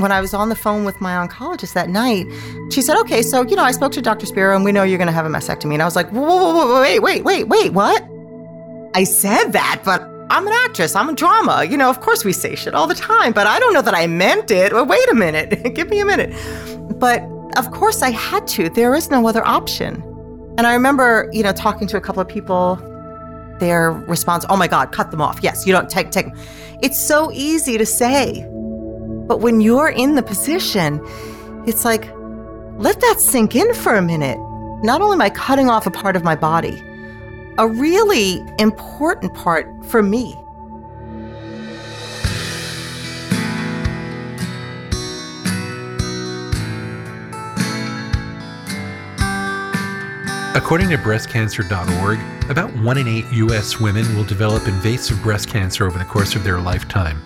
when I was on the phone with my oncologist that night, she said, "Okay, so you know, I spoke to Dr. Spiro, and we know you're going to have a mastectomy." And I was like, "Whoa, whoa, whoa, wait, wait, wait, wait, what?" I said that, but I'm an actress. I'm a drama. You know, of course we say shit all the time, but I don't know that I meant it. Well, wait a minute. Give me a minute. But of course I had to. There is no other option. And I remember, you know, talking to a couple of people, their response, oh my God, cut them off. Yes, you don't take, take. It's so easy to say. But when you're in the position, it's like, let that sink in for a minute. Not only am I cutting off a part of my body, a really important part for me. According to breastcancer.org, about 1 in 8 U.S. women will develop invasive breast cancer over the course of their lifetime.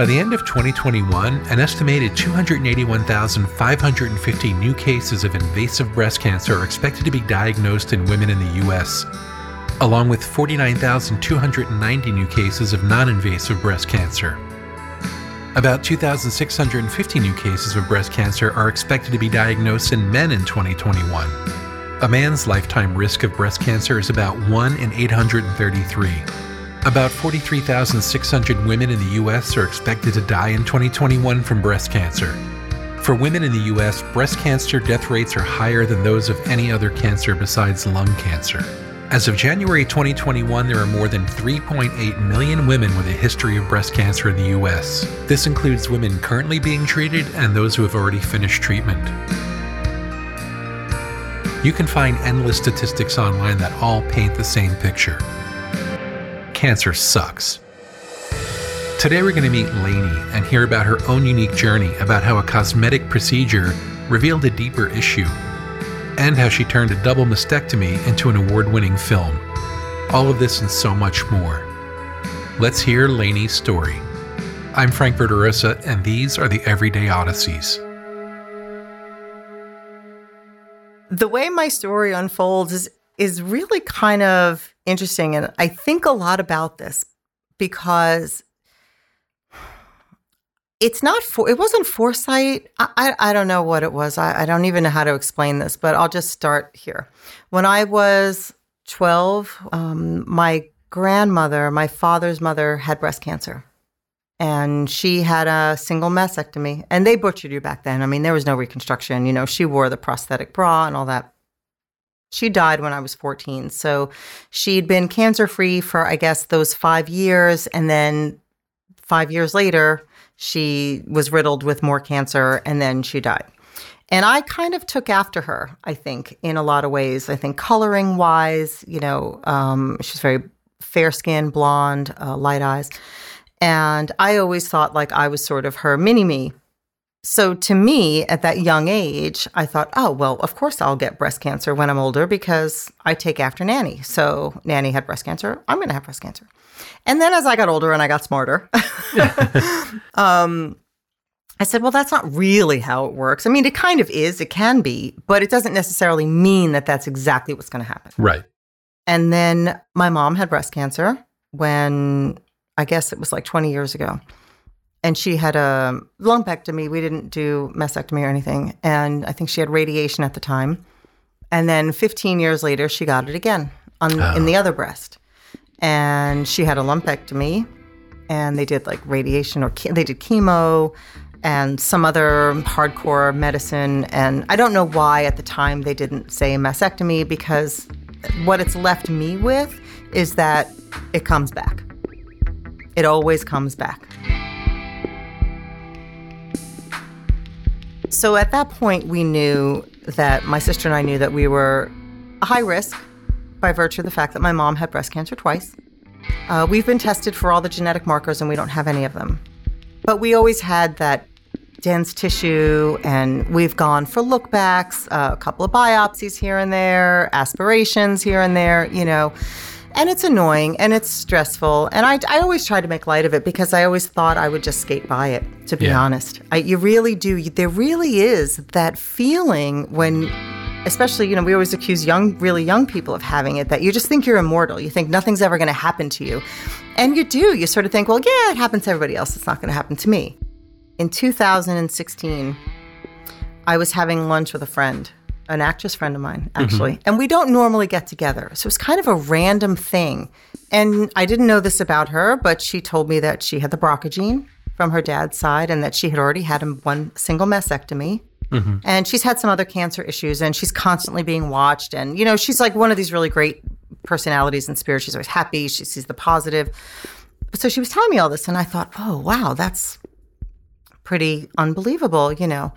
By the end of 2021, an estimated 281,550 new cases of invasive breast cancer are expected to be diagnosed in women in the U.S., along with 49,290 new cases of non invasive breast cancer. About 2,650 new cases of breast cancer are expected to be diagnosed in men in 2021. A man's lifetime risk of breast cancer is about 1 in 833. About 43,600 women in the U.S. are expected to die in 2021 from breast cancer. For women in the U.S., breast cancer death rates are higher than those of any other cancer besides lung cancer. As of January 2021, there are more than 3.8 million women with a history of breast cancer in the U.S. This includes women currently being treated and those who have already finished treatment. You can find endless statistics online that all paint the same picture. Cancer sucks. Today we're going to meet Lainey and hear about her own unique journey about how a cosmetic procedure revealed a deeper issue, and how she turned a double mastectomy into an award winning film. All of this and so much more. Let's hear Lainey's story. I'm Frank Verderosa, and these are the Everyday Odysseys. the way my story unfolds is is really kind of interesting and i think a lot about this because it's not for it wasn't foresight. I i, I don't know what it was. I, I don't even know how to explain this but i'll just start here. When i was 12 um, my grandmother my father's mother had breast cancer and she had a single mastectomy and they butchered you back then. I mean there was no reconstruction. You know she wore the prosthetic bra and all that she died when i was 14 so she'd been cancer free for i guess those five years and then five years later she was riddled with more cancer and then she died. And i kind of took after her i think in a lot of ways. I think coloring wise you know um, she's very fair skinned blonde uh, light eyes. And I always thought like I was sort of her mini me. So to me, at that young age, I thought, oh, well, of course I'll get breast cancer when I'm older because I take after Nanny. So Nanny had breast cancer. I'm going to have breast cancer. And then as I got older and I got smarter, um, I said, well, that's not really how it works. I mean, it kind of is, it can be, but it doesn't necessarily mean that that's exactly what's going to happen. Right. And then my mom had breast cancer when I guess it was like 20 years ago. And she had a lumpectomy. We didn't do mastectomy or anything. And I think she had radiation at the time. And then 15 years later, she got it again on, oh. in the other breast. And she had a lumpectomy. And they did like radiation or ke- they did chemo and some other hardcore medicine. And I don't know why at the time they didn't say mastectomy because what it's left me with is that it comes back. It always comes back. So at that point, we knew that my sister and I knew that we were high risk by virtue of the fact that my mom had breast cancer twice. Uh, we've been tested for all the genetic markers and we don't have any of them. But we always had that dense tissue and we've gone for lookbacks, uh, a couple of biopsies here and there, aspirations here and there, you know and it's annoying and it's stressful. And I, I always try to make light of it because i always thought i would just skate by it to be yeah. honest. I, you really do. There really is that feeling when especially you know we always accuse young really young people of having it that you just think you're immortal. You think nothing's ever going to happen to you. And you do. You sort of think well yeah it happens to everybody else. It's not going to happen to me. In 2016, I was having lunch with a friend, an actress friend of mine, mm-hmm. actually, and we don't normally get together. So it was kind of a random thing. And I didn't know this about her, but she told me that she had the BRCA gene from her dad's side and that she had already had one single mastectomy. Mm-hmm. And she's had some other cancer issues and she's constantly being watched. And, you know, she's like one of these really great personalities and spirit. She's always happy, she sees the positive. So she was telling me all this, and I thought, oh, wow, that's pretty unbelievable, you know.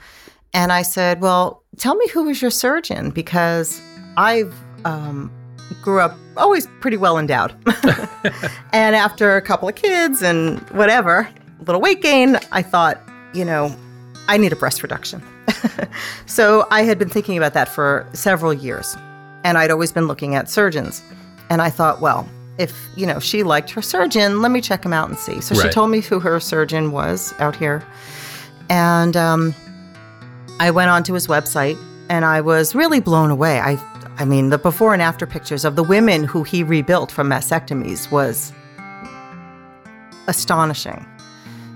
And I said, well, tell me who was your surgeon because I've um, grew up always pretty well endowed. and after a couple of kids and whatever, a little weight gain, I thought, you know, I need a breast reduction. so I had been thinking about that for several years. And I'd always been looking at surgeons. And I thought, well, if, you know, she liked her surgeon, let me check him out and see. So she told me who her surgeon was out here. And um, I went onto his website and I was really blown away. I I mean, the before and after pictures of the women who he rebuilt from mastectomies was astonishing.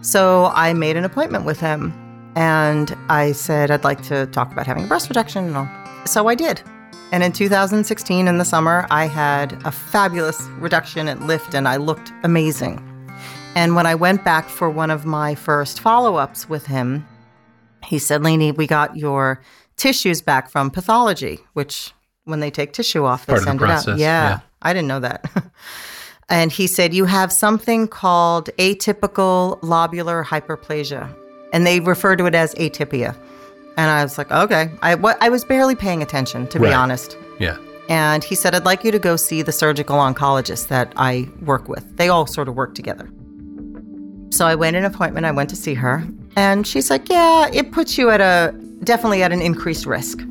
So I made an appointment with him and I said I'd like to talk about having a breast reduction and all. So I did. And in 2016 in the summer, I had a fabulous reduction and lift and I looked amazing. And when I went back for one of my first follow-ups with him, he said, Lainey, we got your tissues back from pathology, which when they take tissue off, they Part of the send it out. Yeah, yeah. I didn't know that. and he said, You have something called atypical lobular hyperplasia. And they refer to it as atypia. And I was like, okay. I, what, I was barely paying attention, to be honest. Yeah. And he said, I'd like you to go see the surgical oncologist that I work with. They all sort of work together. So I went an appointment, I went to see her, and she's like, Yeah, it puts you at a definitely at an increased risk.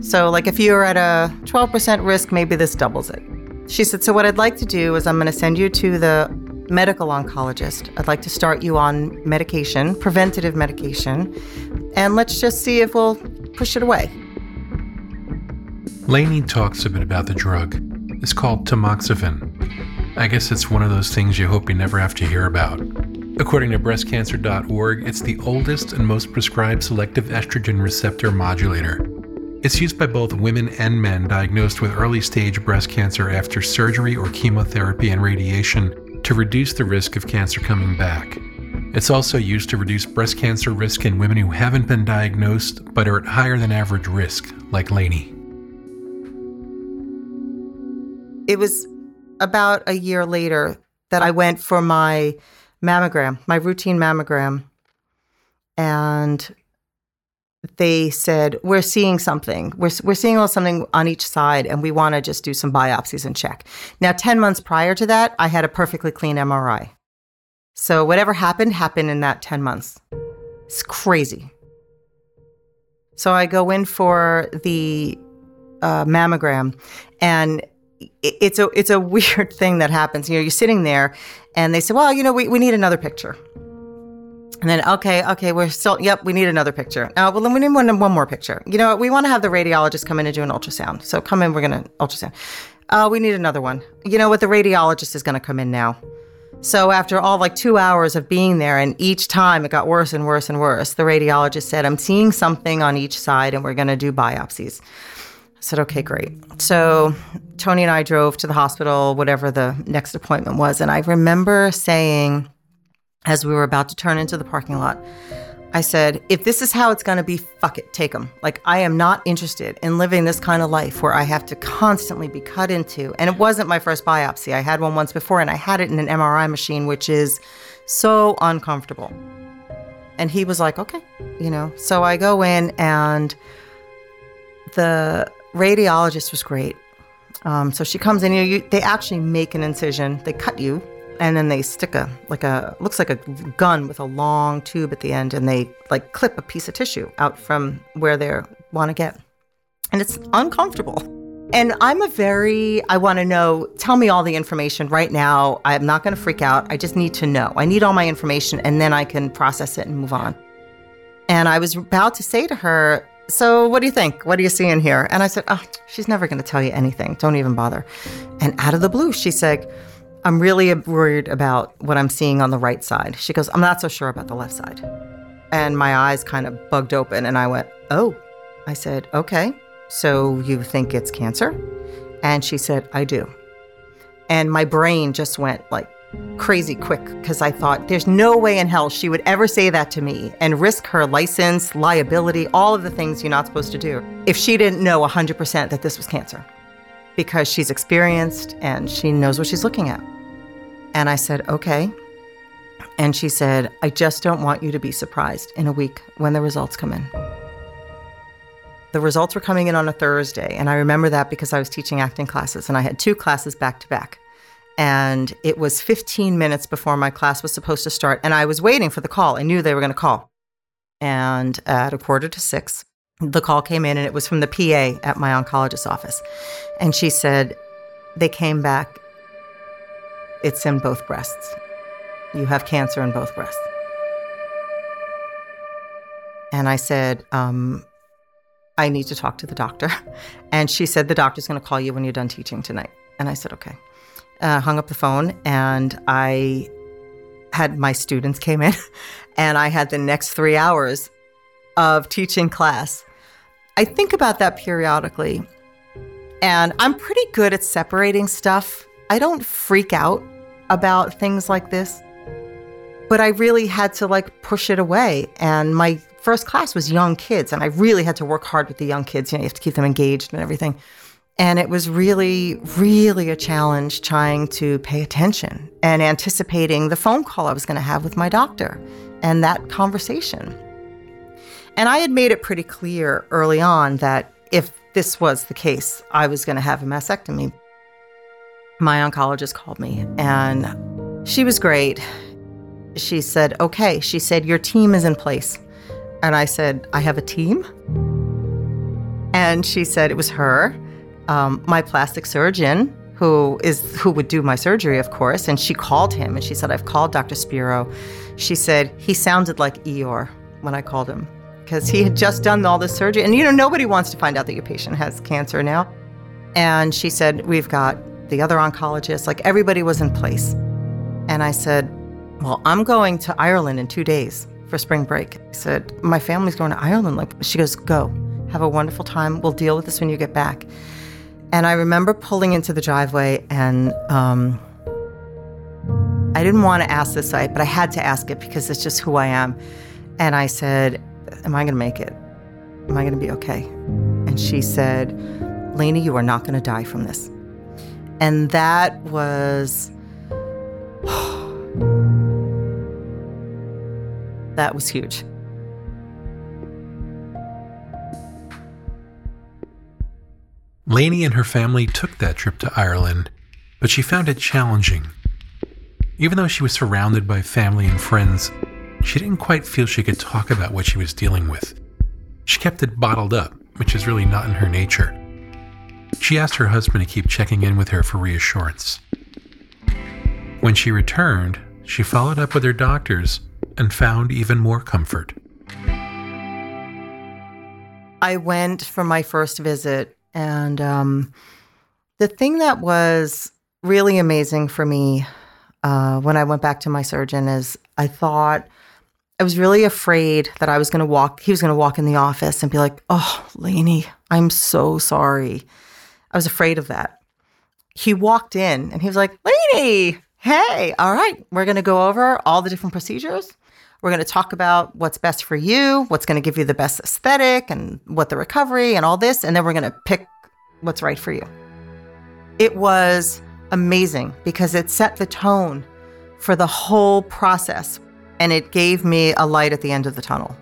So, like, if you're at a 12% risk, maybe this doubles it. She said, So, what I'd like to do is I'm going to send you to the medical oncologist. I'd like to start you on medication, preventative medication, and let's just see if we'll push it away. Lainey talks a bit about the drug. It's called tamoxifen. I guess it's one of those things you hope you never have to hear about. According to breastcancer.org, it's the oldest and most prescribed selective estrogen receptor modulator. It's used by both women and men diagnosed with early stage breast cancer after surgery or chemotherapy and radiation to reduce the risk of cancer coming back. It's also used to reduce breast cancer risk in women who haven't been diagnosed but are at higher than average risk, like Lainey. it was about a year later that I went for my mammogram, my routine mammogram. And they said, We're seeing something. We're, we're seeing a little something on each side, and we want to just do some biopsies and check. Now, 10 months prior to that, I had a perfectly clean MRI. So, whatever happened, happened in that 10 months. It's crazy. So, I go in for the uh, mammogram, and it's a it's a weird thing that happens. You know, you're sitting there, and they said, "Well, you know, we, we need another picture." And then, okay, okay, we're still, yep, we need another picture. Uh, well, then we need one, one more picture. You know, we want to have the radiologist come in and do an ultrasound. So come in, we're going to ultrasound. Uh, we need another one. You know what? The radiologist is going to come in now. So after all like two hours of being there, and each time it got worse and worse and worse, the radiologist said, I'm seeing something on each side and we're going to do biopsies. I said, okay, great. So Tony and I drove to the hospital, whatever the next appointment was. And I remember saying, as we were about to turn into the parking lot, I said, if this is how it's going to be, fuck it, take them. Like, I am not interested in living this kind of life where I have to constantly be cut into. And it wasn't my first biopsy. I had one once before and I had it in an MRI machine, which is so uncomfortable. And he was like, okay, you know. So I go in and the radiologist was great. Um, so she comes in, you, know, you, they actually make an incision, they cut you, and then they stick a, like a, looks like a gun with a long tube at the end, and they like clip a piece of tissue out from where they want to get. And it's uncomfortable. And I'm a very, I want to know, tell me all the information right now. I'm not going to freak out. I just need to know. I need all my information, and then I can process it and move on. And I was about to say to her, So, what do you think? What do you see in here? And I said, Oh, she's never going to tell you anything. Don't even bother. And out of the blue, she said, I'm really worried about what I'm seeing on the right side. She goes, I'm not so sure about the left side. And my eyes kind of bugged open and I went, Oh. I said, Okay. So you think it's cancer? And she said, I do. And my brain just went like crazy quick because I thought there's no way in hell she would ever say that to me and risk her license, liability, all of the things you're not supposed to do if she didn't know 100% that this was cancer because she's experienced and she knows what she's looking at. And I said, okay. And she said, I just don't want you to be surprised in a week when the results come in. The results were coming in on a Thursday. And I remember that because I was teaching acting classes and I had two classes back to back. And it was 15 minutes before my class was supposed to start. And I was waiting for the call. I knew they were going to call. And at a quarter to six, the call came in and it was from the PA at my oncologist's office. And she said, They came back. It's in both breasts. You have cancer in both breasts. And I said, um, I need to talk to the doctor. And she said, The doctor's going to call you when you're done teaching tonight. And I said, Okay. Uh, hung up the phone and I had my students came in and I had the next three hours of teaching class. I think about that periodically. And I'm pretty good at separating stuff. I don't freak out about things like this. But I really had to like push it away. And my first class was young kids, and I really had to work hard with the young kids. You know, you have to keep them engaged and everything. And it was really, really a challenge trying to pay attention and anticipating the phone call I was going to have with my doctor and that conversation. And I had made it pretty clear early on that if this was the case, I was going to have a mastectomy. My oncologist called me and she was great. She said, Okay. She said, Your team is in place. And I said, I have a team? And she said, It was her um, my plastic surgeon who is who would do my surgery, of course, and she called him and she said, "I've called Dr. Spiro." She said he sounded like Eeyore when I called him because he had just done all this surgery, and you know nobody wants to find out that your patient has cancer now. And she said, "We've got the other oncologist, like everybody was in place." And I said, "Well, I'm going to Ireland in two days for spring break." I said, "My family's going to Ireland." Like she goes, "Go, have a wonderful time. We'll deal with this when you get back." And I remember pulling into the driveway, and um, I didn't want to ask this, but I had to ask it because it's just who I am. And I said, Am I going to make it? Am I going to be okay? And she said, Lainey, you are not going to die from this. And that was. that was huge. Lainey and her family took that trip to Ireland, but she found it challenging. Even though she was surrounded by family and friends, she didn't quite feel she could talk about what she was dealing with. She kept it bottled up, which is really not in her nature. She asked her husband to keep checking in with her for reassurance. When she returned, she followed up with her doctors and found even more comfort. I went for my first visit and um, the thing that was really amazing for me uh, when I went back to my surgeon is I thought I was really afraid that I was going to walk, he was going to walk in the office and be like, oh, Lainey, I'm so sorry. I was afraid of that. He walked in and he was like, Lainey, hey, all right, we're going to go over all the different procedures. We're going to talk about what's best for you, what's going to give you the best aesthetic, and what the recovery and all this. And then we're going to pick what's right for you. It was amazing because it set the tone for the whole process and it gave me a light at the end of the tunnel.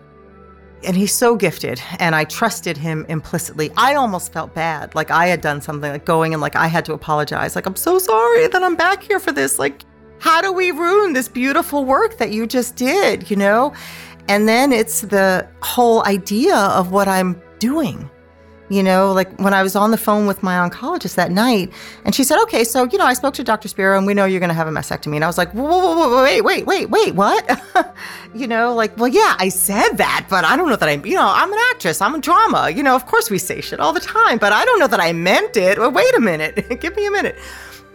And he's so gifted, and I trusted him implicitly. I almost felt bad, like I had done something, like going and like I had to apologize. Like, I'm so sorry that I'm back here for this. Like, how do we ruin this beautiful work that you just did, you know? And then it's the whole idea of what I'm doing. You know, like when I was on the phone with my oncologist that night, and she said, "Okay, so you know, I spoke to Dr. Spiro, and we know you're going to have a mastectomy." And I was like, whoa, whoa, whoa, "Wait, wait, wait, wait, what?" you know, like, well, yeah, I said that, but I don't know that I'm, you know, I'm an actress, I'm a drama. You know, of course we say shit all the time, but I don't know that I meant it. Well, wait a minute, give me a minute.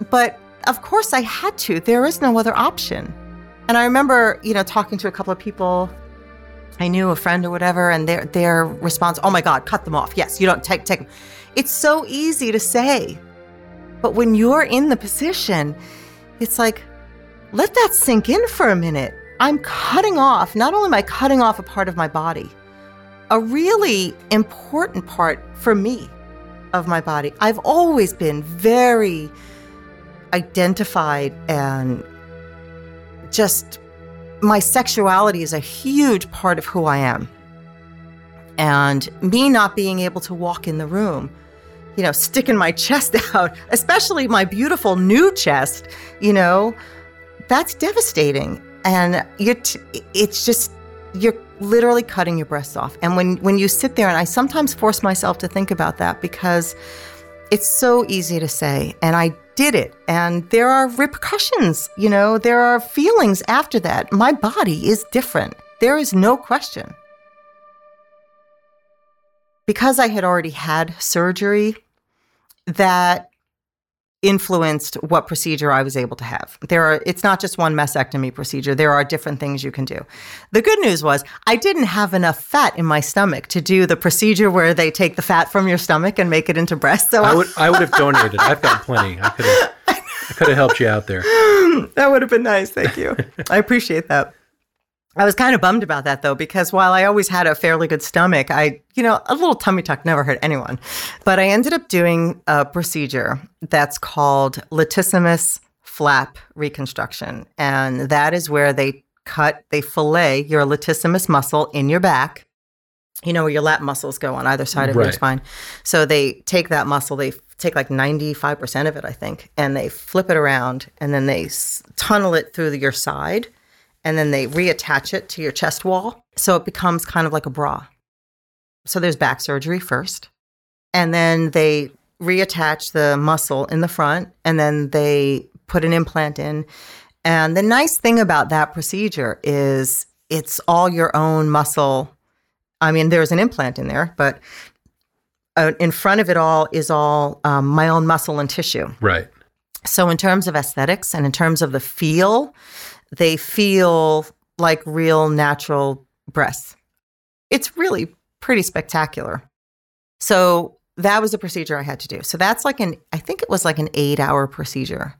But of course I had to. There is no other option. And I remember, you know, talking to a couple of people I knew a friend or whatever, and their their response, "Oh my God, cut them off." Yes, you don't take take them. It's so easy to say, but when you're in the position, it's like, let that sink in for a minute. I'm cutting off. Not only am I cutting off a part of my body, a really important part for me of my body. I've always been very identified and just my sexuality is a huge part of who I am. And me not being able to walk in the room, you know, sticking my chest out, especially my beautiful new chest, you know, that's devastating. And you t- it's just, you're literally cutting your breasts off. And when, when you sit there, and I sometimes force myself to think about that because it's so easy to say. And I did it. And there are repercussions, you know, there are feelings after that. My body is different. There is no question. Because I had already had surgery, that influenced what procedure I was able to have. There are it's not just one mastectomy procedure. There are different things you can do. The good news was I didn't have enough fat in my stomach to do the procedure where they take the fat from your stomach and make it into breast. So I would I would have donated. I've got plenty. I could have I could have helped you out there. that would have been nice. Thank you. I appreciate that. I was kind of bummed about that though, because while I always had a fairly good stomach, I, you know, a little tummy tuck never hurt anyone. But I ended up doing a procedure that's called latissimus flap reconstruction. And that is where they cut, they fillet your latissimus muscle in your back. You know, where your lat muscles go on either side of Right. your spine. So they take that muscle, they take like 95% of it, I think, and they flip it around and then they s- tunnel it through your side and then they reattach it to your chest wall. So it becomes kind of like a bra. So there's back surgery first. And then they reattach the muscle in the front and then they put an implant in. And the nice thing about that procedure is it's all your own muscle. I mean, there's an implant in there, but uh, in front of it all is all um, my own muscle and tissue. Right. So, in terms of aesthetics and in terms of the feel, they feel like real natural breasts. It's really pretty spectacular. So, that was a procedure I had to do. So, that's like an, I think it was like an eight hour procedure.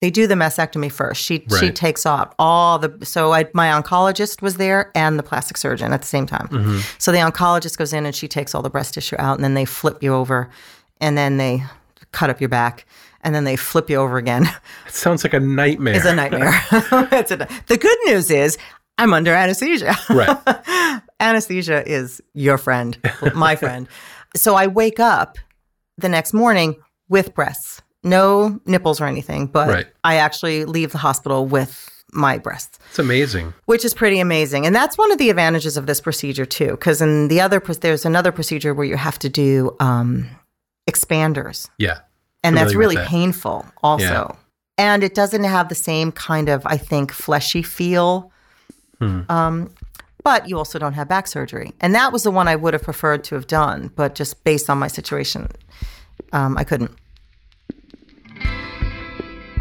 They do the mastectomy first. She she takes off all the so I, my oncologist was there and the plastic surgeon at the same time. Mm-hmm. So the oncologist goes in and she takes all the breast tissue out and then they flip you over and then they cut up your back and then they flip you over again. It sounds like a nightmare. It's a nightmare. it's a, the good news is I'm under anesthesia. Right. anesthesia is your friend, my friend. So I wake up the next morning with breasts, no nipples or anything, but Right. I actually leave the hospital with my breasts It's amazing. which is pretty amazing. And that's one of the advantages of this procedure too, because in the other, there's another procedure where you have to do um, expanders, Yeah. And that's really painful also. Yeah. And it doesn't have the same kind of, I think, fleshy feel. Hmm. Um, but you also don't have back surgery, and that was the one I would have preferred to have done, but just based on my situation, um, I couldn't.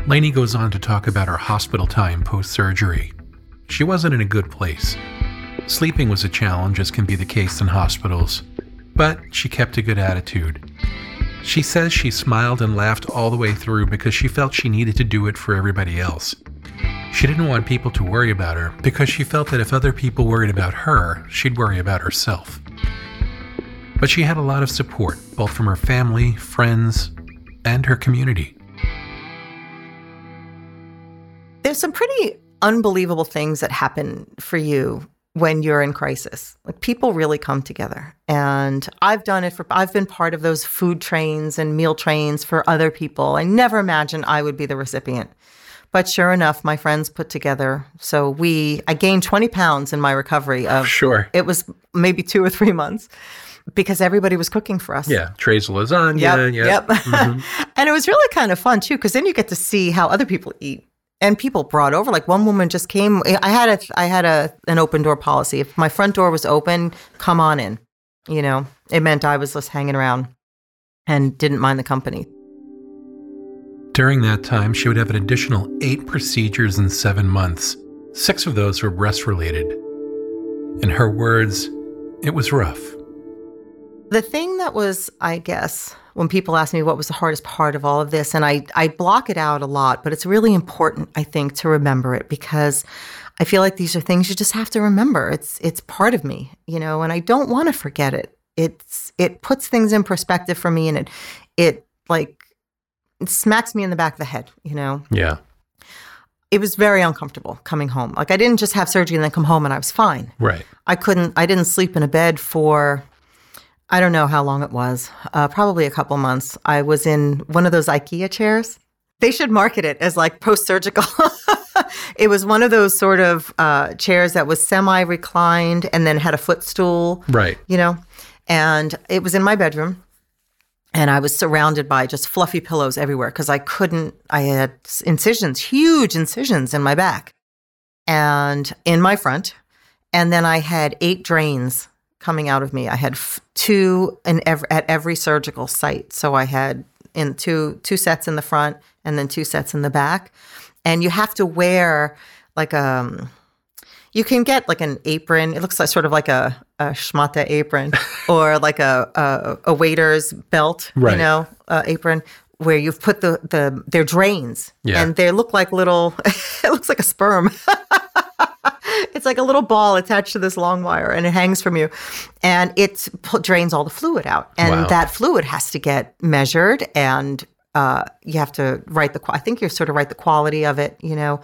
Lainey goes on to talk about her hospital time post surgery. She wasn't in a good place. Sleeping was a challenge, as can be the case in hospitals, but she kept a good attitude. She says she smiled and laughed all the way through because she felt she needed to do it for everybody else. She didn't want people to worry about her because she felt that if other people worried about her, she'd worry about herself. But she had a lot of support, both from her family, friends, and her community. there's some pretty unbelievable things that happen for you when you're in crisis. Like people really come together. And I've done it for I've been part of those food trains and meal trains for other people. I never imagined I would be the recipient. But sure enough, my friends put together. So we I gained 20 pounds in my recovery of Sure. it was maybe 2 or 3 months because everybody was cooking for us. Yeah, trays of lasagna. Yep. yeah. Yep. Mhm. and it was really kind of fun too, because then you get to see how other people eat. And people brought over. Like one woman just came. I had a I had a an open door policy. If my front door was open, come on in. You know, it meant I was just hanging around and didn't mind the company. During that time, she would have an additional eight procedures in seven months. Six of those were breast related. In her words, it was rough. The thing that was, I guess, when people ask me what was the hardest part of all of this, and I, I block it out a lot, but it's really important, I think, to remember it because I feel like these are things you just have to remember. It's it's part of me, you know, and I don't want to forget it. It's it puts things in perspective for me and it it like it smacks me in the back of the head, you know. Yeah. It was very uncomfortable coming home. Like I didn't just have surgery and then come home and I was fine. Right. I couldn't I didn't sleep in a bed for I don't know how long it was. Uh, probably a couple months. I was in one of those IKEA chairs. They should market it as like post surgical. it was one of those sort of uh, chairs that was semi reclined and then had a footstool. Right. You know, and it was in my bedroom. And I was surrounded by just fluffy pillows everywhere because I couldn't, I had incisions, huge incisions in my back and in my front. And then I had eight drains coming out of me. I had f- two in ev- at every surgical site. So I had in two two sets in the front and then two sets in the back. And you have to wear like a um, you can get like an apron. It looks like sort of like a, a schmata apron or like a, a, a waiter's belt, Right. you know, uh, apron where you've put the, the their drains Yeah. and they look like little, it looks like a sperm. it's like a little ball attached to this long wire and it hangs from you and it drains all the fluid out and Wow. that fluid has to get measured and uh, you have to write the. I think you sort of write the quality of it, you know.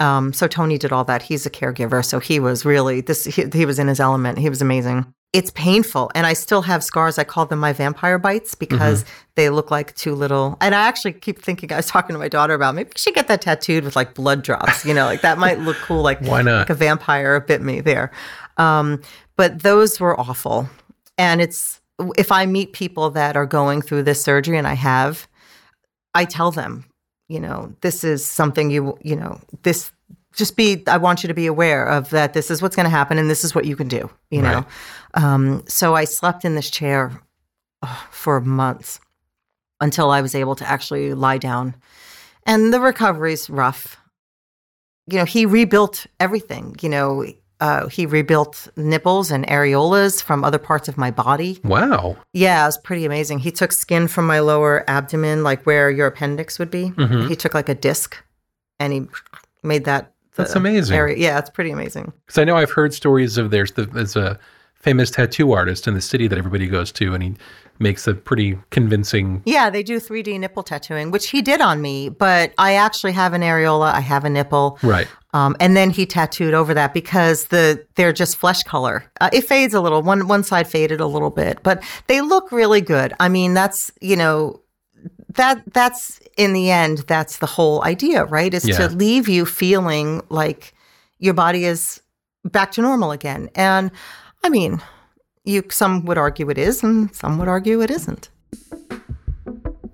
Um, so Tony did all that. He's a caregiver, so he was really this. He, he was in his element. He was amazing. It's painful, and I still have scars. I call them my vampire bites because they look like two little. And I actually keep thinking. I was talking to my daughter about maybe she get that tattooed with like blood drops. You know, like that might look cool. Like Why not? Like a vampire bit me there. Um, but those were awful, and it's if I meet people that are going through this surgery, and I have, I tell them, you know, this is something you, you know, this just be, I want you to be aware of that. This is what's going to happen and this is what you can do, you know? Um, so I slept in this chair oh, for months until I was able to actually lie down. And the recovery's rough. You know, he rebuilt everything, you know, uh, he rebuilt nipples and areolas from other parts of my body. Wow. Yeah, it was pretty amazing. He took skin from my lower abdomen, like where your appendix would be. Mhm. He took like a disc and he made that. That's amazing. Area. Yeah, it's pretty amazing. Because I know I've heard stories of there's the, there's a famous tattoo artist in the city that everybody goes to, and he makes a pretty convincing. Yeah, they do 3D nipple tattooing, which he did on me, but I actually have an areola. I have a nipple. Right. Um, and then he tattooed over that because the they're just flesh color. Uh, it fades a little. One one side faded a little bit, but they look really good. I mean, that's you know that that's in the end that's the whole idea, right? Is Yeah. to leave you feeling like your body is back to normal again. And I mean, you some would argue it is, and some would argue it isn't.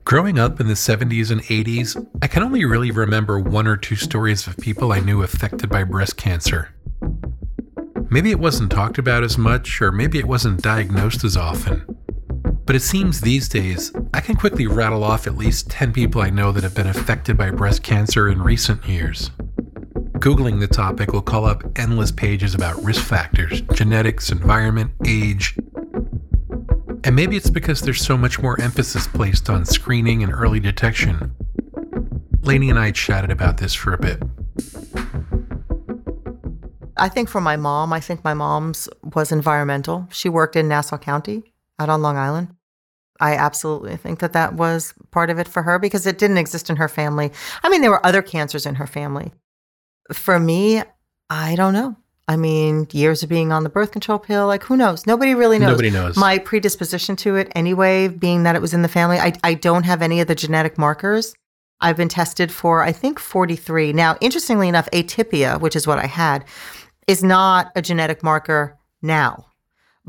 Growing up in the 70s and 80s, I can only really remember one or two stories of people I knew affected by breast cancer. Maybe it wasn't talked about as much, or maybe it wasn't diagnosed as often. But it seems these days, I can quickly rattle off at least 10 people I know that have been affected by breast cancer in recent years. Googling the topic will call up endless pages about risk factors, genetics, environment, age, and maybe it's because there's so much more emphasis placed on screening and early detection. Lainey and I chatted about this for a bit. I think for my mom, I think my mom's was environmental. She worked in Nassau County out on Long Island. I absolutely think that that was part of it for her because it didn't exist in her family. I mean, there were other cancers in her family. For me, I don't know. I mean, years of being on the birth control pill, like who knows? Nobody really knows. Nobody knows. My predisposition to it, anyway, being that it was in the family, I, I don't have any of the genetic markers. I've been tested for, I think, 43. Now, interestingly enough, atypia, which is what I had, is not a genetic marker now,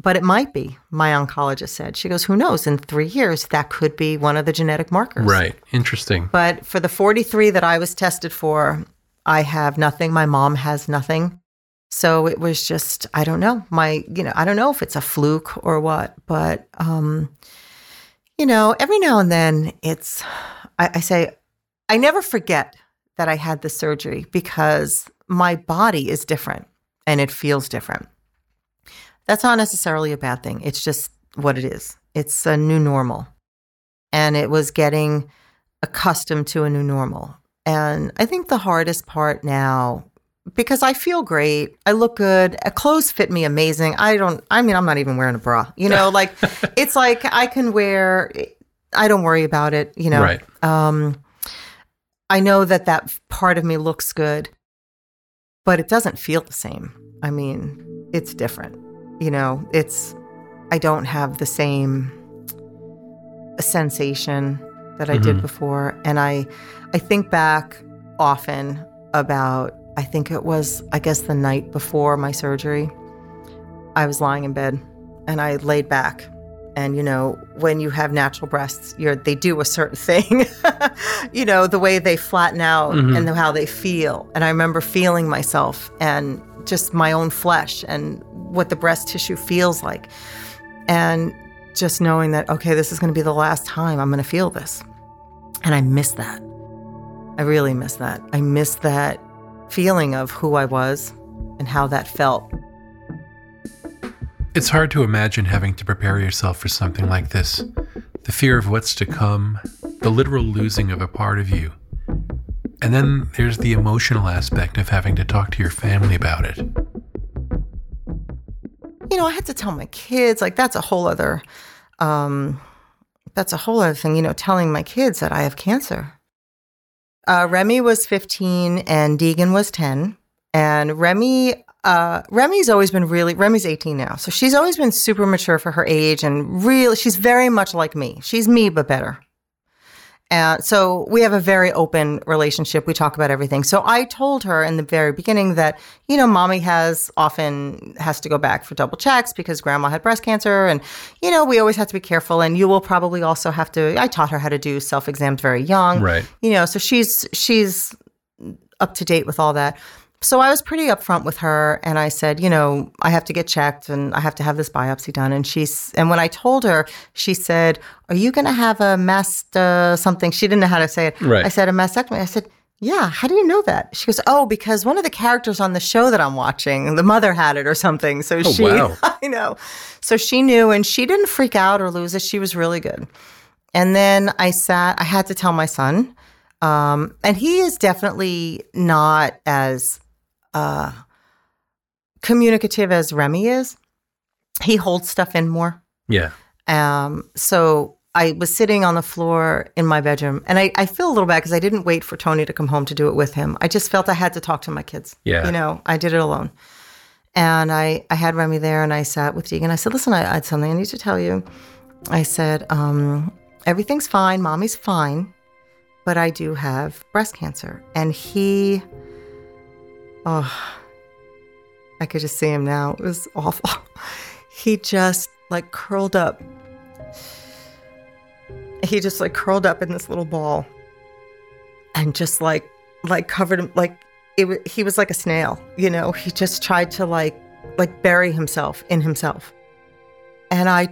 but it might be. My oncologist said. She goes, Who knows? In three years, that could be one of the genetic markers. Right. Interesting. But for the 43 that I was tested for, I have nothing. My mom has nothing. So it was just, I don't know. My, you know, I don't know if it's a fluke or what, but, um, you know, every now and then it's, I, I say, I never forget that I had the surgery because my body is different and it feels different. That's not necessarily a bad thing. It's just what it is. It's a new normal. And it was getting accustomed to a new normal. And I think the hardest part now, because I feel great, I look good, uh, clothes fit me amazing. I don't, I mean, I'm not even wearing a bra, you know, like it's like I can wear, I don't worry about it, you know. Right. Um, I know that that part of me looks good, but it doesn't feel the same. I mean, it's different. You know, it's, I don't have the same sensation that I did Mhm. before. And I, I think back often about, I think it was, I guess, the night before my surgery. I was lying in bed and I laid back. And you know, when you have natural breasts, you're they do a certain thing. you know, the way they flatten out Mhm. and how they feel. And I remember feeling myself and just my own flesh and what the breast tissue feels like. And just knowing that, okay, this is going to be the last time I'm going to feel this. And I miss that. I really miss that. I miss that feeling of who I was and how that felt. It's hard to imagine having to prepare yourself for something like this. The fear of what's to come, the literal losing of a part of you. And then there's the emotional aspect of having to talk to your family about it. you know, I had to tell my kids, like that's a whole other um that's a whole other thing, you know, telling my kids that I have cancer. Uh Remy was 15 and Deegan was 10. And Remy uh Remy's always been really Remy's 18 now. So she's always been super mature for her age and really she's very much like me. She's me but better. And so we have a very open relationship. We talk about everything. So I told her in the very beginning that, you know, mommy has often has to go back for double checks because grandma had breast cancer. And, you know, we always have to be careful. And you will probably also have to, I taught her how to do self exams very young. Right. You know, so she's, she's up to date with all that. So I was pretty upfront with her and I said, you know, I have to get checked and I have to have this biopsy done. And she's, and when I told her, she said, Are you going to have a mast, uh, something? She didn't know how to say it. Right. I said, A mastectomy. I said, Yeah, how do you know that? She goes, Oh, because one of the characters on the show that I'm watching, the mother had it or something. So she, wow. I know. So she knew and she didn't freak out or lose it. She was really good. And then I sat, I had to tell my son. Um, and he is definitely not as uh, communicative as Remy is. He holds stuff in more. Yeah. Um, so I was sitting on the floor in my bedroom, and I, I feel a little bad because I didn't wait for Tony to come home to do it with him. I just felt I had to talk to my kids. Yeah. You know, I did it alone. And I, I had Remy there, and I sat with Deegan. I said, Listen, I, I had something I need to tell you. I said, um, Everything's fine. Mommy's fine. But I do have breast cancer. And he, oh, I could just see him now. It was awful. He just like curled up. He just like curled up in this little ball and just like like covered him like it he was like a snail, you know. He just tried to like like bury himself in himself. And I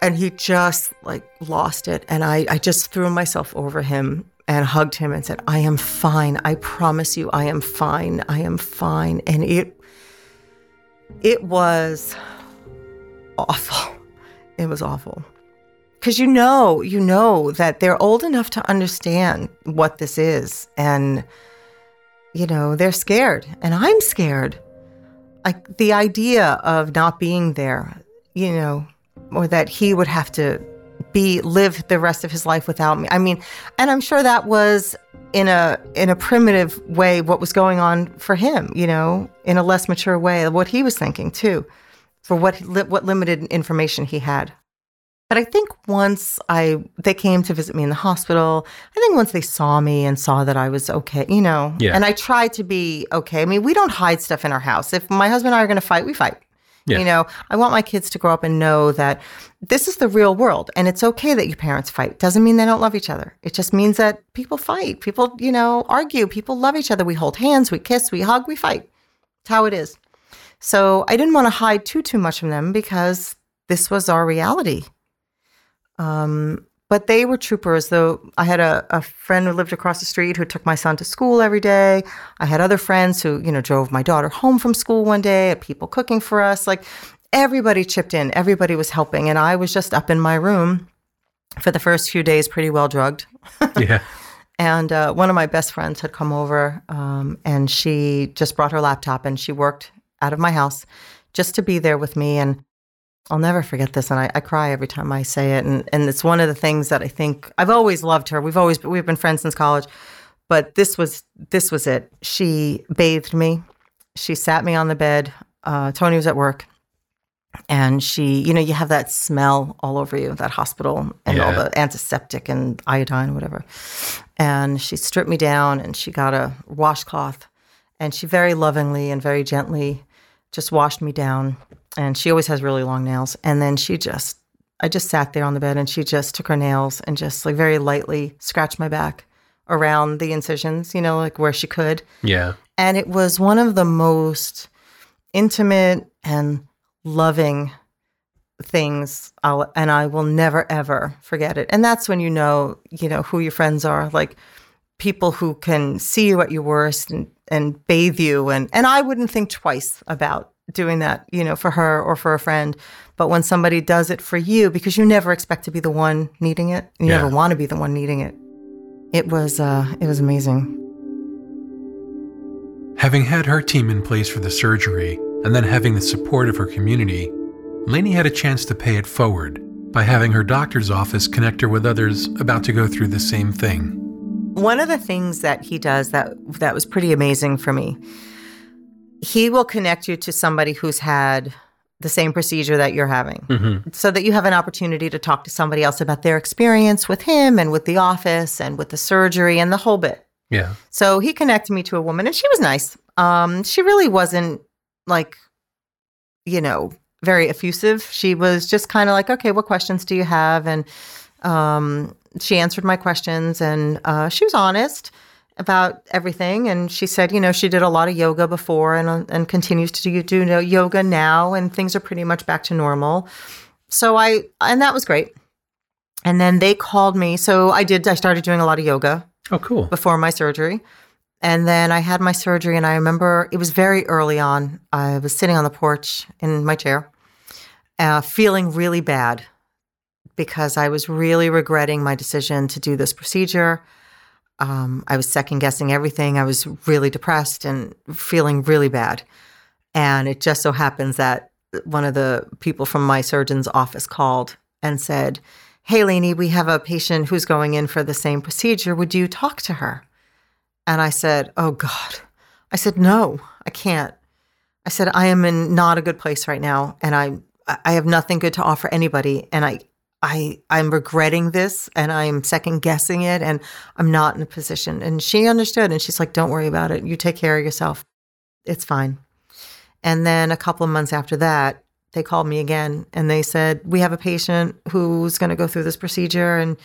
and he just like lost it and I I just threw myself over him and hugged him and said, "I am fine. I promise you I am fine. I am fine." And it it was awful. It was awful. Cuz you know, you know that they're old enough to understand what this is and you know, they're scared and I'm scared. Like the idea of not being there, you know, or that he would have to be live the rest of his life without me. I mean, and I'm sure that was in a in a primitive way what was going on for him, you know, in a less mature way, what he was thinking too, for what li- what limited information he had. But I think once I they came to visit me in the hospital, I think once they saw me and saw that I was okay, you know, Yeah. and I tried to be okay. I mean, we don't hide stuff in our house. If my husband and I are going to fight, we fight. Yeah. You know, I want my kids to grow up and know that this is the real world and it's okay that your parents fight. Doesn't mean they don't love each other. It just means that people fight. People, you know, argue. People love each other. We hold hands, we kiss, we hug, we fight. It's how it is. So I didn't want to hide too too much from them because this was our reality. Um, but they were troopers. Though I had a, a friend who lived across the street who took my son to school every day. I had other friends who, you know, drove my daughter home from school one day, had people cooking for us. Like everybody chipped in, everybody was helping. And I was just up in my room for the first few days, pretty well drugged. Yeah. And uh, one of my best friends had come over um, and she just brought her laptop and she worked out of my house just to be there with me. And I'll never forget this. And I, I cry every time I say it. And, and it's one of the things that I think I've always loved her. We've always, we've been friends since college, but this was, this was it. She bathed me. She sat me on the bed. Uh, Tony was at work and she you know you have that smell all over you that hospital and all the antiseptic and iodine whatever and she stripped me down and she got a washcloth and she very lovingly and very gently just washed me down and she always has really long nails and then she just i just sat there on the bed and she just took her nails and just like very lightly scratched my back around the incisions you know like where she could Yeah. and it was one of the most intimate and loving things I'll, and I will never ever forget it. And that's when you know, you know, who your friends are, like people who can see you at your worst and, and bathe you. And, and I wouldn't think twice about doing that, you know, for her or for a friend. But when somebody does it for you, because you never expect to be the one needing it, you Yeah. never want to be the one needing it. It was, uh, it was amazing. Having had her team in place for the surgery and then having the support of her community, Lainey had a chance to pay it forward by having her doctor's office connect her with others about to go through the same thing. One of the things that he does that that was pretty amazing for me. He will connect you to somebody who's had the same procedure that you're having Mm-hmm. so that you have an opportunity to talk to somebody else about their experience with him and with the office and with the surgery and the whole bit. Yeah. So he connected me to a woman and she was nice. Um, she really wasn't like, you know, very effusive. She was just kind of like, okay, what questions do you have? And um, she answered my questions and uh, she was honest about everything. And she said, you know, she did a lot of yoga before and, uh, and continues to do, do yoga now, and things are pretty much back to normal. So I, and that was great. And then they called me. So I did, I started doing a lot of yoga Oh, cool. before my surgery. And then I had my surgery, and I remember it was very early on. I was sitting on the porch in my chair, uh, feeling really bad because I was really regretting my decision to do this procedure. Um, I was second guessing everything. I was really depressed and feeling really bad. And it just so happens that one of the people from my surgeon's office called and said, Hey, Lainey, we have a patient who's going in for the same procedure. Would you talk to her? And I said, Oh, God. I said, No, I can't. I said, I am in not a good place right now. And I, I have nothing good to offer anybody. And I, I, I'm regretting this and I'm second guessing it and I'm not in a position. And she understood and she's like, Don't worry about it. You take care of yourself. It's fine. And then a couple of months after that, they called me again and they said, We have a patient who's going to go through this procedure. And,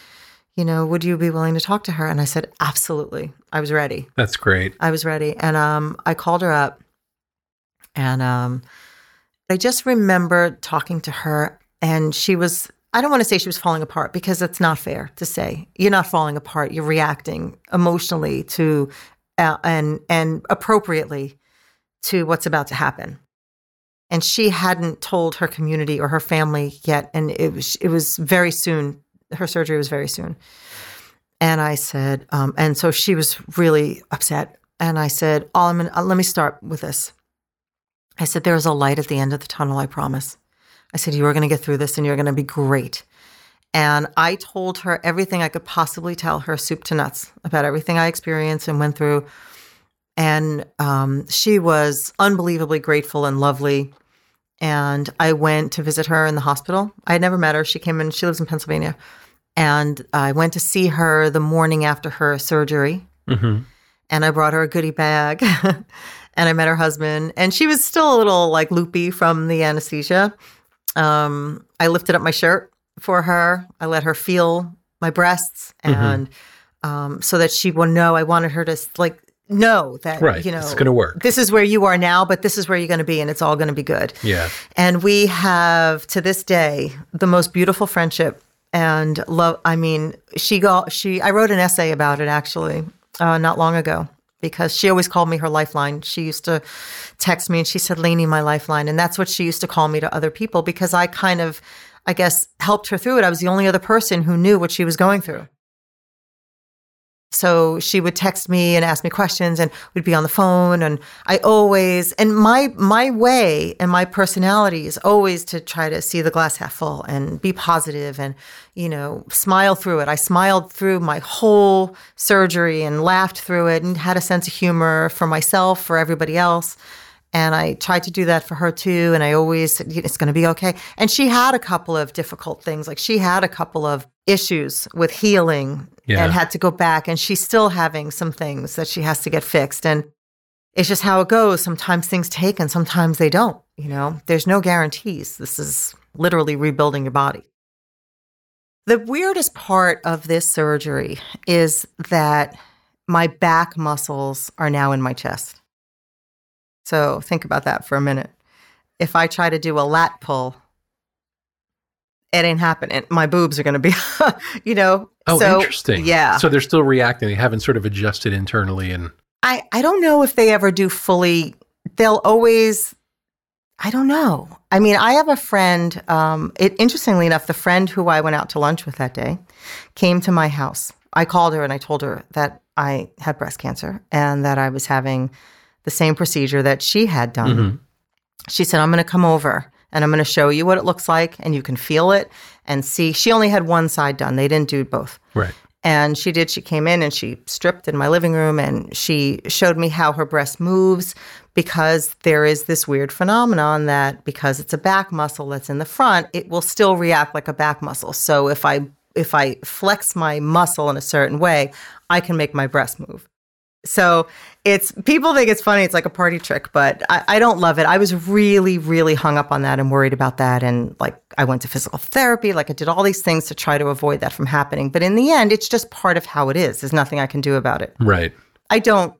you know, would you be willing to talk to her? And I said, Absolutely. I was ready. That's great. I was ready. And um, I called her up and um, I just remember talking to her and she was, I don't want to say she was falling apart because it's not fair to say. You're not falling apart. You're reacting emotionally to uh, and and appropriately to what's about to happen. And she hadn't told her community or her family yet, and it was it was very soon. Her surgery was very soon. And I said, um, and so she was really upset. And I said, "All I'm gonna, uh, let me start with this." I said, "There is a light at the end of the tunnel. I promise." I said, "You are going to get through this, and you're going to be great." And I told her everything I could possibly tell her, soup to nuts, about everything I experienced and went through. And um, she was unbelievably grateful and lovely. And I went to visit her in the hospital. I had never met her. She came in, she lives in Pennsylvania. And I went to see her the morning after her surgery. Mm-hmm. And I brought her a goodie bag. and I met her husband. And she was still a little like loopy from the anesthesia. Um, I lifted up my shirt for her. I let her feel my breasts. And um, so that she would know, I wanted her to like know that, Right. you know, it's going to work. this is where you are now, but this is where you're going to be, and it's all going to be good. Yeah. And we have to this day the most beautiful friendship and love. I mean, she got she. I wrote an essay about it actually uh, not long ago because she always called me her lifeline. She used to text me and she said, "Lainey, my lifeline," and that's what she used to call me to other people because I kind of, I guess, helped her through it. I was the only other person who knew what she was going through. So she would text me and ask me questions and we'd be on the phone and I always and my my way and my personality is always to try to see the glass half full and be positive and you know smile through it. I smiled through my whole surgery and laughed through it and had a sense of humor for myself, for everybody else. And I tried to do that for her too. And I always said, it's going to be okay. And she had a couple of difficult things. Like she had a couple of issues with healing yeah. and had to go back. And she's still having some things that she has to get fixed. And it's just how it goes. Sometimes things take and sometimes they don't. You know, there's no guarantees. This is literally rebuilding your body. The weirdest part of this surgery is that my back muscles are now in my chest. So think about that for a minute. If I try to do a lat pull, it ain't happening. My boobs are going to be, you know. Oh, so, interesting. Yeah. So they're still reacting. They haven't sort of adjusted internally, and I I don't know if they ever do fully. They'll always. I don't know. I mean, I have a friend. Um, it interestingly enough, the friend who I went out to lunch with that day came to my house. I called her and I told her that I had breast cancer and that I was having the same procedure that she had done. Mm-hmm. She said, I'm going to come over and I'm going to show you what it looks like and you can feel it and see. She only had one side done, they didn't do both. Right. And she did, she came in and she stripped in my living room and she showed me how her breast moves because there is this weird phenomenon that because it's a back muscle that's in the front, it will still react like a back muscle. So if I if I flex my muscle in a certain way, I can make my breast move. So it's people think it's funny. It's like a party trick, but I, I, don't love it. I was really, really hung up on that and worried about that. And like I went to physical therapy, like I did all these things to try to avoid that from happening. But in the end, it's just part of how it is. There's nothing I can do about it. Right. I don't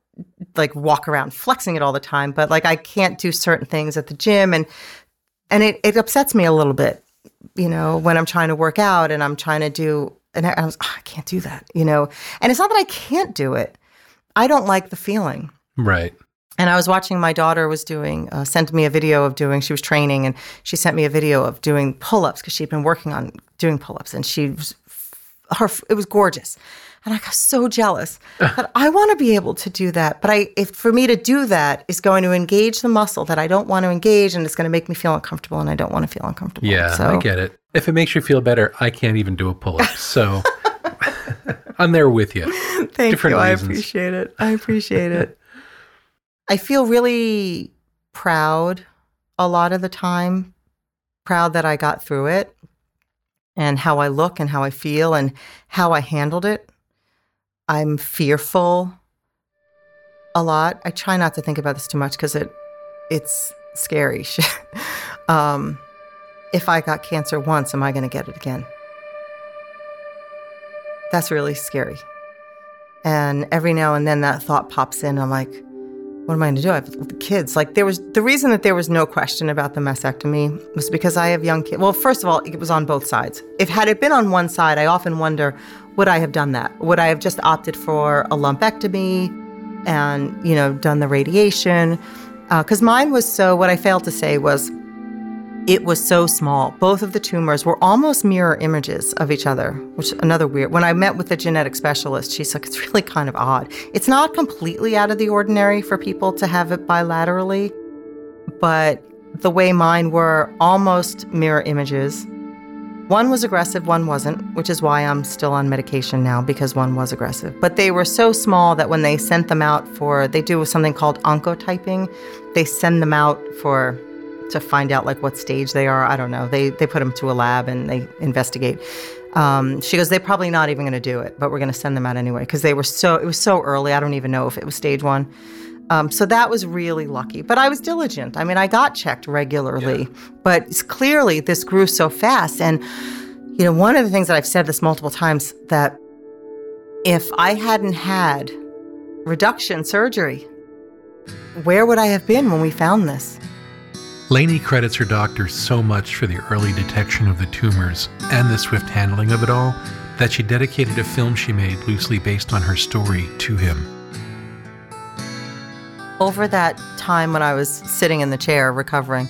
like walk around flexing it all the time, but like I can't do certain things at the gym and and it, it upsets me a little bit, you know, when I'm trying to work out and I'm trying to do and I, I was, oh, I can't do that, you know. And it's not that I can't do it I don't like the feeling. Right. And I was watching my daughter was doing, uh, sent me a video of doing, she was training and she sent me a video of doing pull ups because she'd been working on doing pull ups and she was, her, it was gorgeous. And I got so jealous. but I want to be able to do that. But I, if for me to do that is going to engage the muscle that I don't want to engage and it's going to make me feel uncomfortable and I don't want to feel uncomfortable. Yeah, so, I get it. If it makes you feel better, I can't even do a pull up. So I'm there with you. Thank Different you. Reasons. I appreciate it. I appreciate it. I feel really proud a lot of the time, proud that I got through it and how I look and how I feel and how I handled it. I'm fearful a lot. I try not to think about this too much because it it's scary. um, if I got cancer once, am I going to get it again? That's really scary. And every now and then that thought pops in. I'm like, what am I going to do? I have the kids. Like there was the reason that there was no question about the mastectomy was because I have young kids. Well, first of all, it was on both sides. If had it been on one side, I often wonder, would I have done that? Would I have just opted for a lumpectomy and you know done the radiation? Because uh, mine was so. What I failed to say was it was so small. Both of the tumors were almost mirror images of each other, which another weird. When I met with the genetic specialist, she's like, it's really kind of odd. It's not completely out of the ordinary for people to have it bilaterally, but the way mine were almost mirror images. One was aggressive, one wasn't, which is why I'm still on medication now because one was aggressive. But they were so small that when they sent them out for, they do something called oncotyping. They send them out for to find out like what stage they are. I don't know. They they put them to a lab and they investigate. Um, she goes, they're probably not even going to do it, but we're going to send them out anyway because they were so it was so early. I don't even know if it was stage one. Um, so that was really lucky. But I was diligent. I mean, I got checked regularly, yeah. but clearly this grew so fast. And you know, one of the things that I've said this multiple times that if I hadn't had reduction surgery, where would I have been when we found this? Lainey credits her doctor so much for the early detection of the tumors and the swift handling of it all that she dedicated a film she made loosely based on her story to him. Over that time when I was sitting in the chair recovering,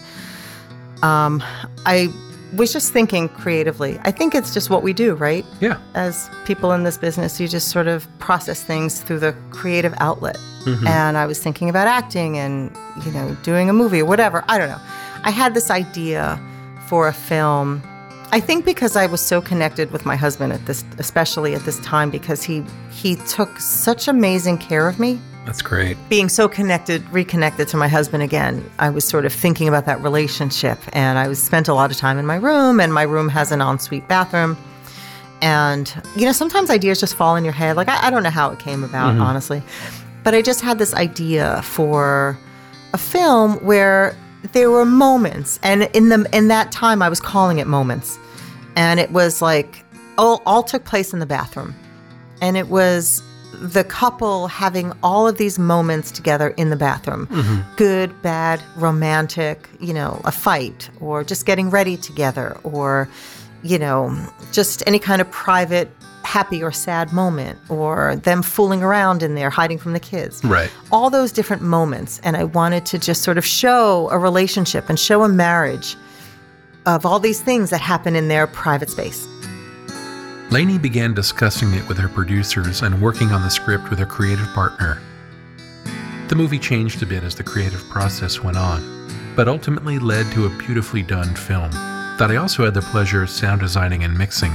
um, I was just thinking creatively. I think it's just what we do, right? Yeah. As people in this business, you just sort of process things through the creative outlet. Mm-hmm. And I was thinking about acting and, you know, doing a movie or whatever. I don't know. I had this idea for a film. I think because I was so connected with my husband at this especially at this time because he he took such amazing care of me That's great. being so connected, reconnected to my husband again, I was sort of thinking about that relationship. And I was spent a lot of time in my room, and my room has an ensuite bathroom. And, you know, sometimes ideas just fall in your head. Like, I, I don't know how it came about, mm-hmm. honestly. But I just had this idea for a film where there were moments. And in the in that time, I was calling it moments. And it was like, all, all took place in the bathroom and it was the couple having all of these moments together in the bathroom. Mm-hmm. Good bad romantic you know a fight or just getting ready together or you know just any kind of private happy or sad moment or them fooling around in there hiding from the kids. Right. all those different moments and i wanted to just sort of show a relationship and show a marriage of all these things that happen in their private space Lainey began discussing it with her producers and working on the script with her creative partner. The movie changed a bit as the creative process went on, but ultimately led to a beautifully done film that I also had the pleasure of sound designing and mixing.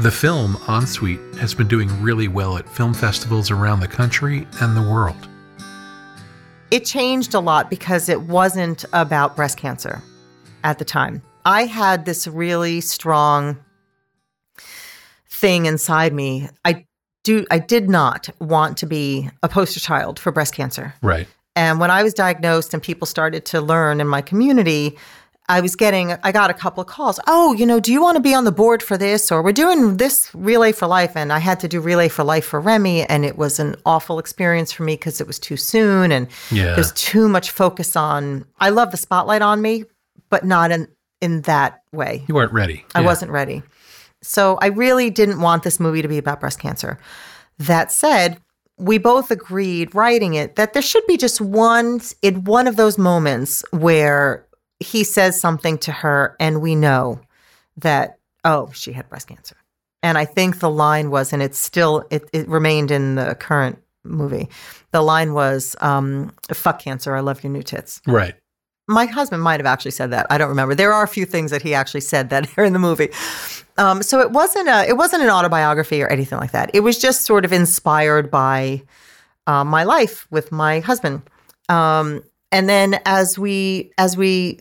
The film, Ensuite, has been doing really well at film festivals around the country and the world. it changed a lot because it wasn't about breast cancer at the time. I had this really strong thing inside me. I do I did not want to be a poster child for breast cancer. Right. And when I was diagnosed and people started to learn in my community, I was getting, I got a couple of calls. Oh, you know, do you want to be on the board for this? Or we're doing this Relay for Life. And I had to do Relay for Life for Remy. And it was an awful experience for me because it was too soon. And Yeah. there's too much focus on, I love the spotlight on me, but not in, in that way. You weren't ready. I Yeah. wasn't ready. So I really didn't want this movie to be about breast cancer. That said, we both agreed writing it that there should be just one in one of those moments where he says something to her and we know that oh she had breast cancer and i think the line was and it's still it, it remained in the current movie the line was um, fuck cancer i love your new tits Right. My husband might have actually said that. I don't remember. There are a few things that he actually said that are in the movie. Um, so it wasn't a it wasn't an autobiography or anything like that. It was just sort of inspired by uh, my life with my husband. Um, and then as we as we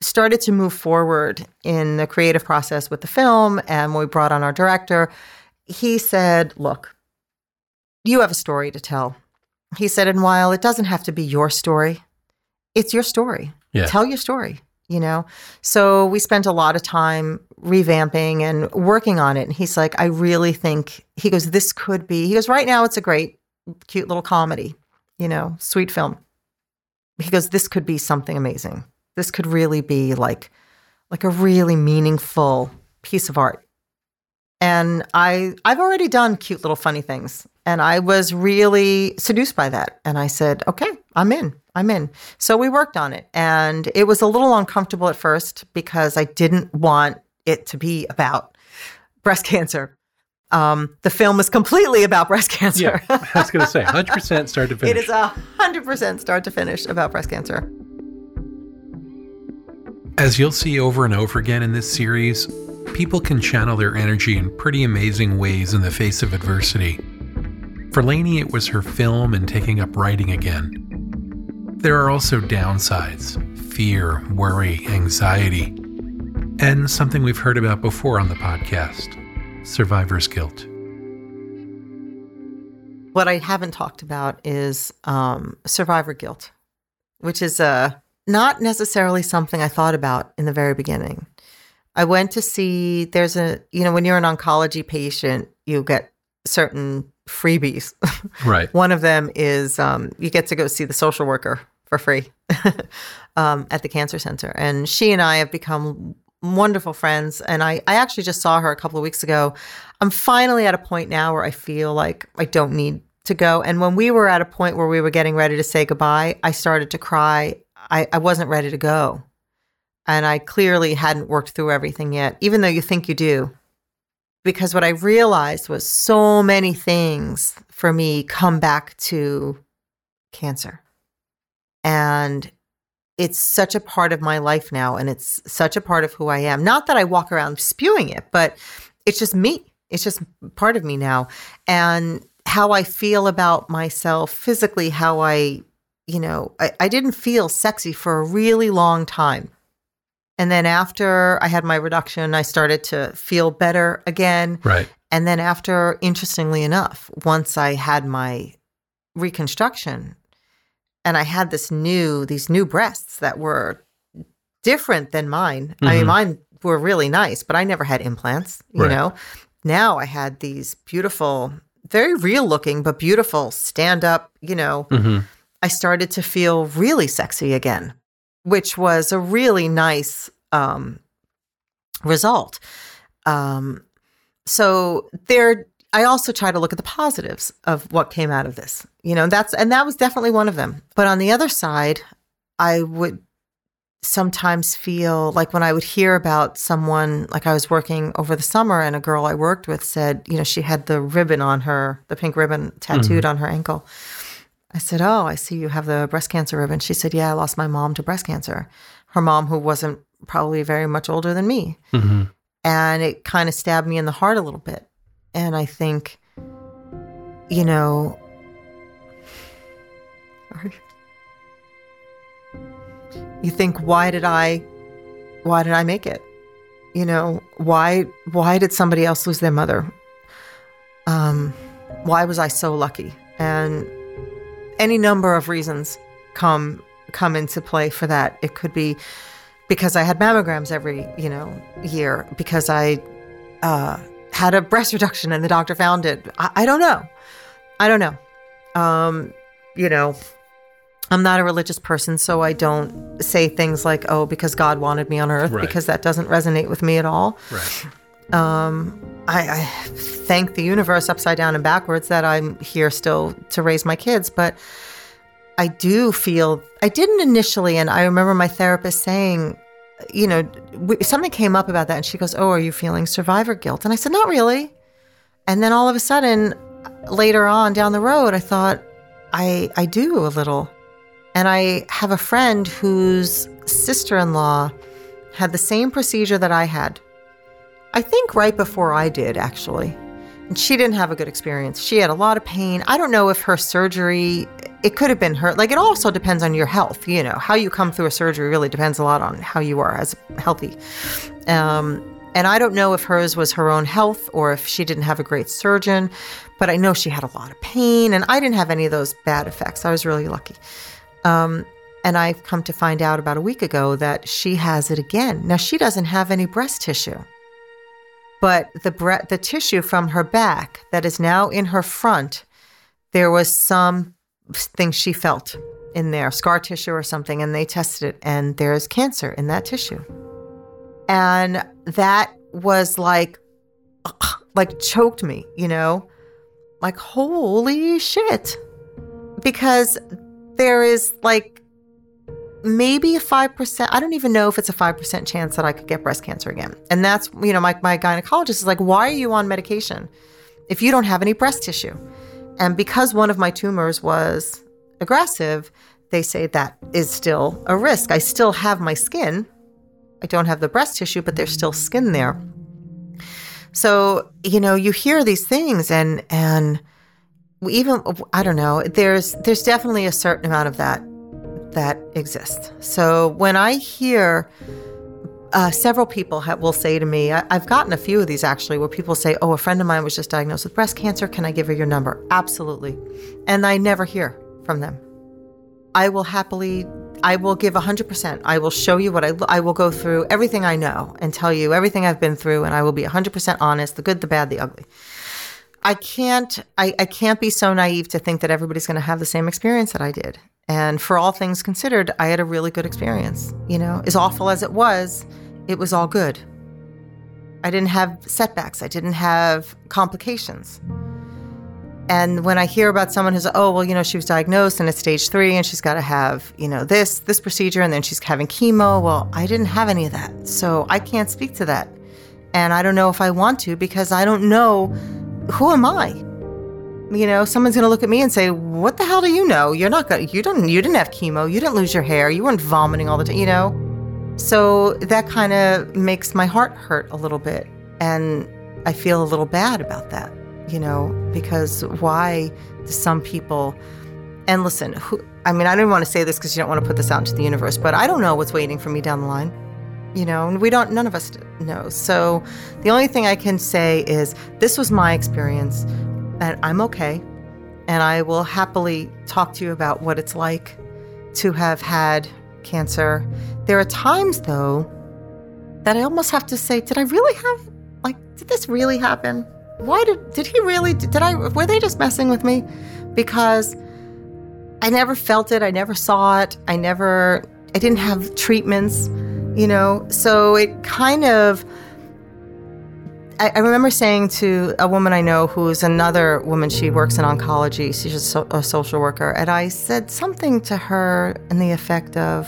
started to move forward in the creative process with the film, and we brought on our director, he said, "Look, you have a story to tell." He said, "And while it doesn't have to be your story, it's your story." Yeah. tell your story you know? So we spent a lot of time revamping and working on it and he's like i really think he goes this could be he goes right now it's a great cute little comedy you know sweet film. He goes this could be something amazing. This could really be like like a really meaningful piece of art. And i i've already done cute little funny things and i was really seduced by that and i said okay i'm in i'm in so we worked on it and it was a little uncomfortable at first because i didn't want it to be about breast cancer um, the film is completely about breast cancer Yeah. I was going to say 100% start to finish. it is a hundred percent start to finish about breast cancer As you'll see over and over again in this series, people can channel their energy in pretty amazing ways in the face of adversity. For Lainey, it was her film and taking up writing again. There are also downsides fear, worry, anxiety, and something we've heard about before on the podcast survivor's guilt. what I haven't talked about is um, survivor guilt, which is uh, not necessarily something I thought about in the very beginning. I went to see, there's a, you know, when you're an oncology patient, you get certain freebies. Right. One of them is um, you get to go see the social worker for free um, at the cancer center. And she and I have become wonderful friends. And I, I actually just saw her a couple of weeks ago. I'm finally at a point now where I feel like I don't need to go. And when we were at a point where we were getting ready to say goodbye, I started to cry. I, I wasn't ready to go. And I clearly hadn't worked through everything yet, even though you think you do. Because what I realized was so many things for me come back to cancer. And it's such a part of my life now and it's such a part of who I am. Not that I walk around spewing it, but it's just me. It's just part of me now. And how I feel about myself physically, how I, you know, I, I didn't feel sexy for a really long time. And then after I had my reduction, I started to feel better again. Right. And then after, interestingly enough, once I had my reconstruction, and I had this new these new breasts that were different than mine. Mm-hmm. I mean, mm-hmm. mine were really nice, but I never had implants. You right. know, now I had these beautiful, very real looking, but beautiful stand up. You know, mm-hmm. I started to feel really sexy again, which was a really nice um, result. Um, so there I also try to look at the positives of what came out of this. You know, that's and that was definitely one of them. But on the other side, I would sometimes feel like when I would hear about someone like I was working over the summer and a girl I worked with said, you know, she had the ribbon on her, the pink ribbon tattooed mm-hmm. on her ankle. I said, "Oh, I see you have the breast cancer ribbon." She said, "Yeah, I lost my mom to breast cancer. Her mom who wasn't probably very much older than me." Mm-hmm. And it kind of stabbed me in the heart a little bit and I think, you know, you think, why did I, why did I make it? You know, why, why did somebody else lose their mother? Um, why was I so lucky? And any number of reasons come come into play for that. It could be because I had mammograms every, you know, year, because I uh, had a breast reduction and the doctor found it. I, I don't know. I don't know. Um, you know, I'm not a religious person, so I don't say things like, oh, because God wanted me on earth, right. because that doesn't resonate with me at all. Right. Um, I, I thank the universe upside down and backwards that I'm here still to raise my kids, but I do feel I didn't initially, and I remember my therapist saying, you know, something came up about that, and she goes, "Oh, are you feeling survivor guilt?" And I said, "Not really." And then all of a sudden, later on down the road, I thought, "I I do a little." And I have a friend whose sister-in-law had the same procedure that I had. I think right before I did, actually. And she didn't have a good experience. She had a lot of pain. I don't know if her surgery it could have been her. Like it also depends on your health. You know, how you come through a surgery really depends a lot on how you are as healthy. Um, and I don't know if hers was her own health or if she didn't have a great surgeon, but I know she had a lot of pain, and I didn't have any of those bad effects. I was really lucky. Um, and I've come to find out about a week ago that she has it again. Now she doesn't have any breast tissue, but the bre- the tissue from her back that is now in her front, there was some things she felt in there, scar tissue or something, and they tested it, and there's cancer in that tissue. And that was like, like choked me, you know, like, holy shit. Because there is like maybe a 5%, I don't even know if it's a 5% chance that I could get breast cancer again. And that's, you know, my, my gynecologist is like, why are you on medication if you don't have any breast tissue? And because one of my tumors was aggressive, they say that is still a risk. I still have my skin. I don't have the breast tissue, but there's still skin there. So, you know, you hear these things and and even I don't know, there's there's definitely a certain amount of that that exists. So, when I hear uh, several people will say to me, I, have gotten a few of these actually, where people say, Oh, a friend of mine was just diagnosed with breast cancer. Can I give her your number? Absolutely. And I never hear from them. I will happily, I will give 100%. I will show you what I, I will go through everything I know and tell you everything I've been through, and I will be 100% honest the good, the bad, the ugly. I can't I, I can't be so naive to think that everybody's to have the same experience that I did. And for all things considered, I had a really good experience. You know, as awful as it was, it was all good. I didn't have setbacks. I didn't have complications. And when I hear about someone who's, oh, well, you know, she was diagnosed and it's stage three and she's got to have, you know, this, this procedure and then she's having chemo. Well, I didn't have any of that. So I can't speak to that. And I don't know if I want to because I don't know who am I? You know, someone's going to look at me and say, "What the hell do you know? You're not going you didn't you didn't have chemo. You didn't lose your hair. You weren't vomiting all the time, you know?" So that kind of makes my heart hurt a little bit and I feel a little bad about that, you know, because why do some people and listen, who, I mean, I don't want to say this because you don't want to put this out into the universe, but I don't know what's waiting for me down the line you know, and we don't, none of us know. So the only thing I can say is this was my experience, and I'm okay. And I will happily talk to you about what it's like to have had cancer. There are times, though, that I almost have to say, did I really have, like, did this really happen? Why did, did he really, did I, were they just messing with me? Because I never felt it. I never saw it. I never, I didn't have treatments you know? So it kind of, I, remember saying to a woman I know who's another woman, she works in oncology, she's a, so, a social worker, and I said something to her in the effect of,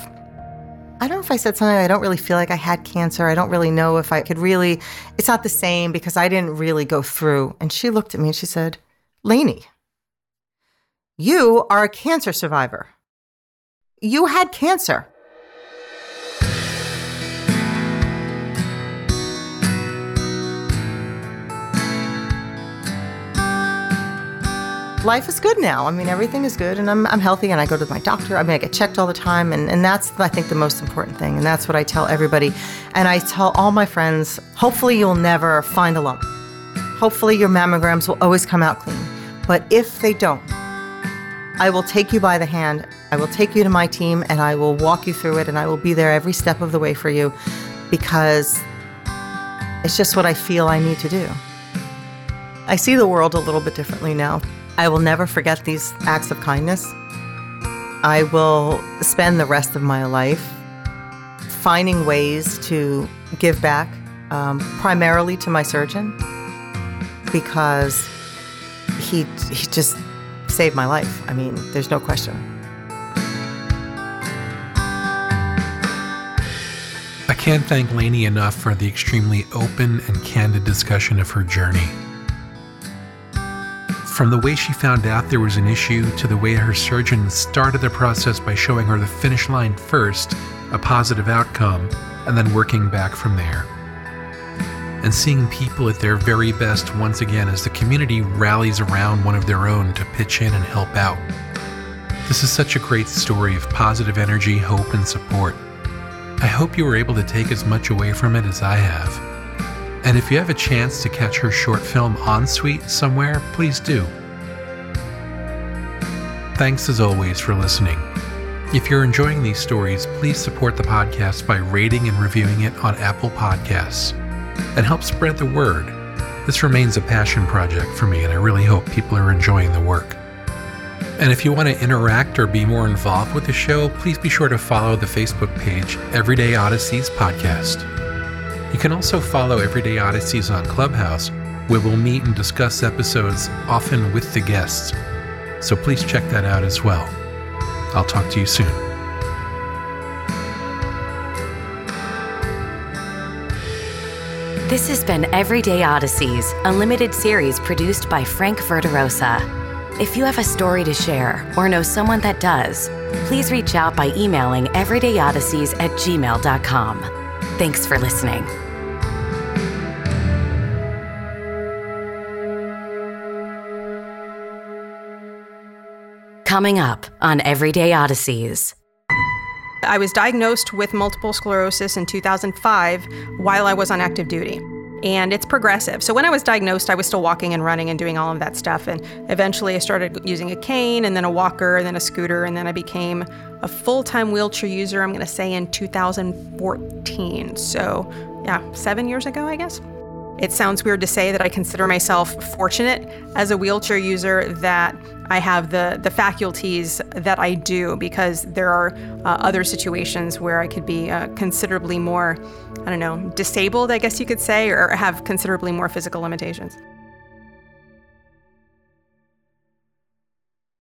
I don't know if I said something, I don't really feel like I had cancer. I don't really know if I could really, it's not the same because I didn't really go through. And she looked at me and she said, Lainey, you are a cancer survivor. You had cancer. Life is good now. I mean, everything is good and I'm, I'm healthy and I go to my doctor. I mean, I get checked all the time. And, and that's, I think, the most important thing. And that's what I tell everybody. And I tell all my friends hopefully, you'll never find a lump. Hopefully, your mammograms will always come out clean. But if they don't, I will take you by the hand. I will take you to my team and I will walk you through it and I will be there every step of the way for you because it's just what I feel I need to do. I see the world a little bit differently now. I will never forget these acts of kindness. I will spend the rest of my life finding ways to give back, um, primarily to my surgeon, because he he just saved my life. I mean, there's no question. I can't thank Lainey enough for the extremely open and candid discussion of her journey. From the way she found out there was an issue to the way her surgeon started the process by showing her the finish line first, a positive outcome, and then working back from there. And seeing people at their very best once again as the community rallies around one of their own to pitch in and help out. This is such a great story of positive energy, hope, and support. I hope you were able to take as much away from it as I have. And if you have a chance to catch her short film Ensuite somewhere, please do. Thanks as always for listening. If you're enjoying these stories, please support the podcast by rating and reviewing it on Apple Podcasts and help spread the word. This remains a passion project for me, and I really hope people are enjoying the work. And if you want to interact or be more involved with the show, please be sure to follow the Facebook page Everyday Odysseys Podcast. You can also follow Everyday Odysseys on Clubhouse, where we'll meet and discuss episodes, often with the guests. So please check that out as well. I'll talk to you soon. This has been Everyday Odysseys, a limited series produced by Frank Verderosa. If you have a story to share or know someone that does, please reach out by emailing everydayodysseys at gmail.com. Thanks for listening. Coming up on Everyday Odysseys. I was diagnosed with multiple sclerosis in 2005 while I was on active duty. And it's progressive. So when I was diagnosed, I was still walking and running and doing all of that stuff. And eventually I started using a cane and then a walker and then a scooter. And then I became a full time wheelchair user, I'm going to say in 2014. So, yeah, seven years ago, I guess. It sounds weird to say that I consider myself fortunate as a wheelchair user that I have the, the faculties that I do because there are uh, other situations where I could be uh, considerably more, I don't know, disabled, I guess you could say, or have considerably more physical limitations.